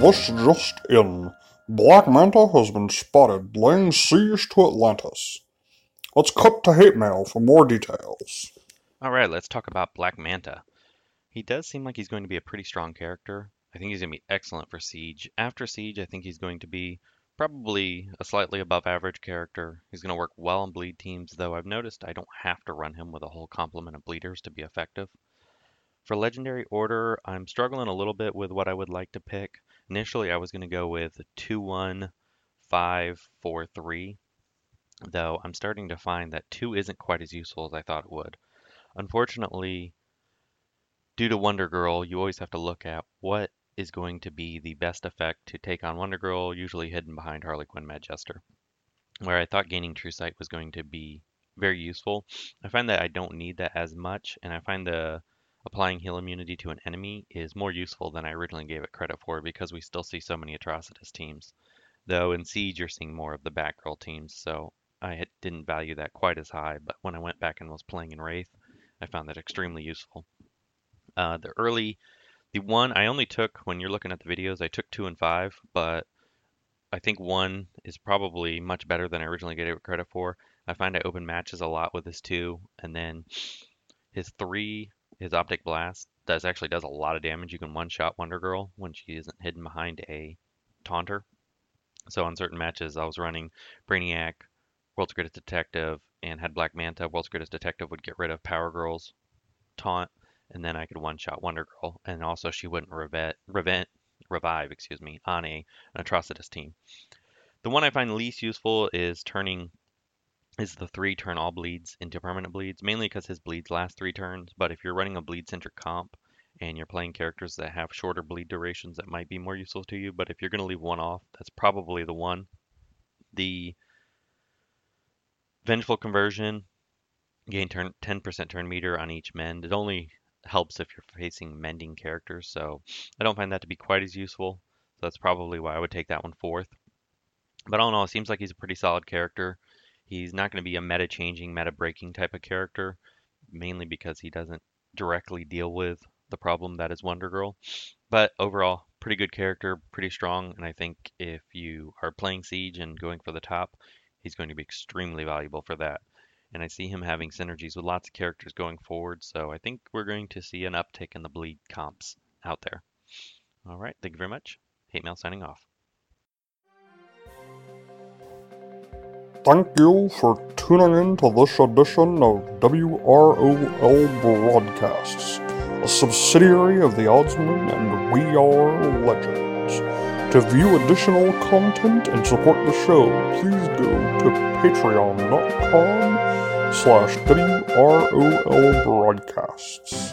This just in. Black Manta has been spotted laying siege to Atlantis. Let's cut to hate mail for more details. All right, let's talk about Black Manta. He does seem like he's going to be a pretty strong character. I think he's going to be excellent for Siege. After Siege, I think he's going to be probably a slightly above average character. He's going to work well on bleed teams, though I've noticed I don't have to run him with a whole complement of bleeders to be effective. For Legendary Order, I'm struggling a little bit with what I would like to pick. Initially, I was going to go with 2 1 5 4 3, though I'm starting to find that 2 isn't quite as useful as I thought it would. Unfortunately, due to Wonder Girl, you always have to look at what is going to be the best effect to take on Wonder Girl, usually hidden behind Harley Quinn Mad Jester. Where I thought gaining True Sight was going to be very useful, I find that I don't need that as much, and I find the applying heal immunity to an enemy is more useful than I originally gave it credit for because we still see so many Atrocitus teams. Though in Siege you're seeing more of the Batgirl teams, so I didn't value that quite as high, but when I went back and was playing in Wraith, I found that extremely useful. Uh, the early, the one I only took when you're looking at the videos, I took two and five, but I think one is probably much better than I originally gave it credit for. I find I open matches a lot with his two, and then his three his optic blast does actually does a lot of damage. You can one shot Wonder Girl when she isn't hidden behind a taunter. So on certain matches, I was running Brainiac, World's Greatest Detective, and had Black Manta. World's Greatest Detective would get rid of Power Girl's taunt, and then I could one shot Wonder Girl, and also she wouldn't revet, revent, revive, excuse me, on a an Atrocitus team. The one I find least useful is turning is the three turn all bleeds into permanent bleeds, mainly because his bleeds last three turns. But if you're running a bleed centric comp and you're playing characters that have shorter bleed durations, that might be more useful to you. But if you're going to leave one off, that's probably the one. The Vengeful Conversion, gain turn 10% turn meter on each mend. It only helps if you're facing mending characters, so I don't find that to be quite as useful. So that's probably why I would take that one fourth. But all in all, it seems like he's a pretty solid character. He's not going to be a meta changing, meta breaking type of character, mainly because he doesn't directly deal with the problem that is Wonder Girl. But overall, pretty good character, pretty strong, and I think if you are playing Siege and going for the top, he's going to be extremely valuable for that. And I see him having synergies with lots of characters going forward, so I think we're going to see an uptick in the bleed comps out there. All right, thank you very much. Hate Mail signing off. Thank you for tuning in to this edition of WROL Broadcasts, a subsidiary of the Oddsman and We Are Legends. To view additional content and support the show, please go to patreon.com slash WROL Broadcasts.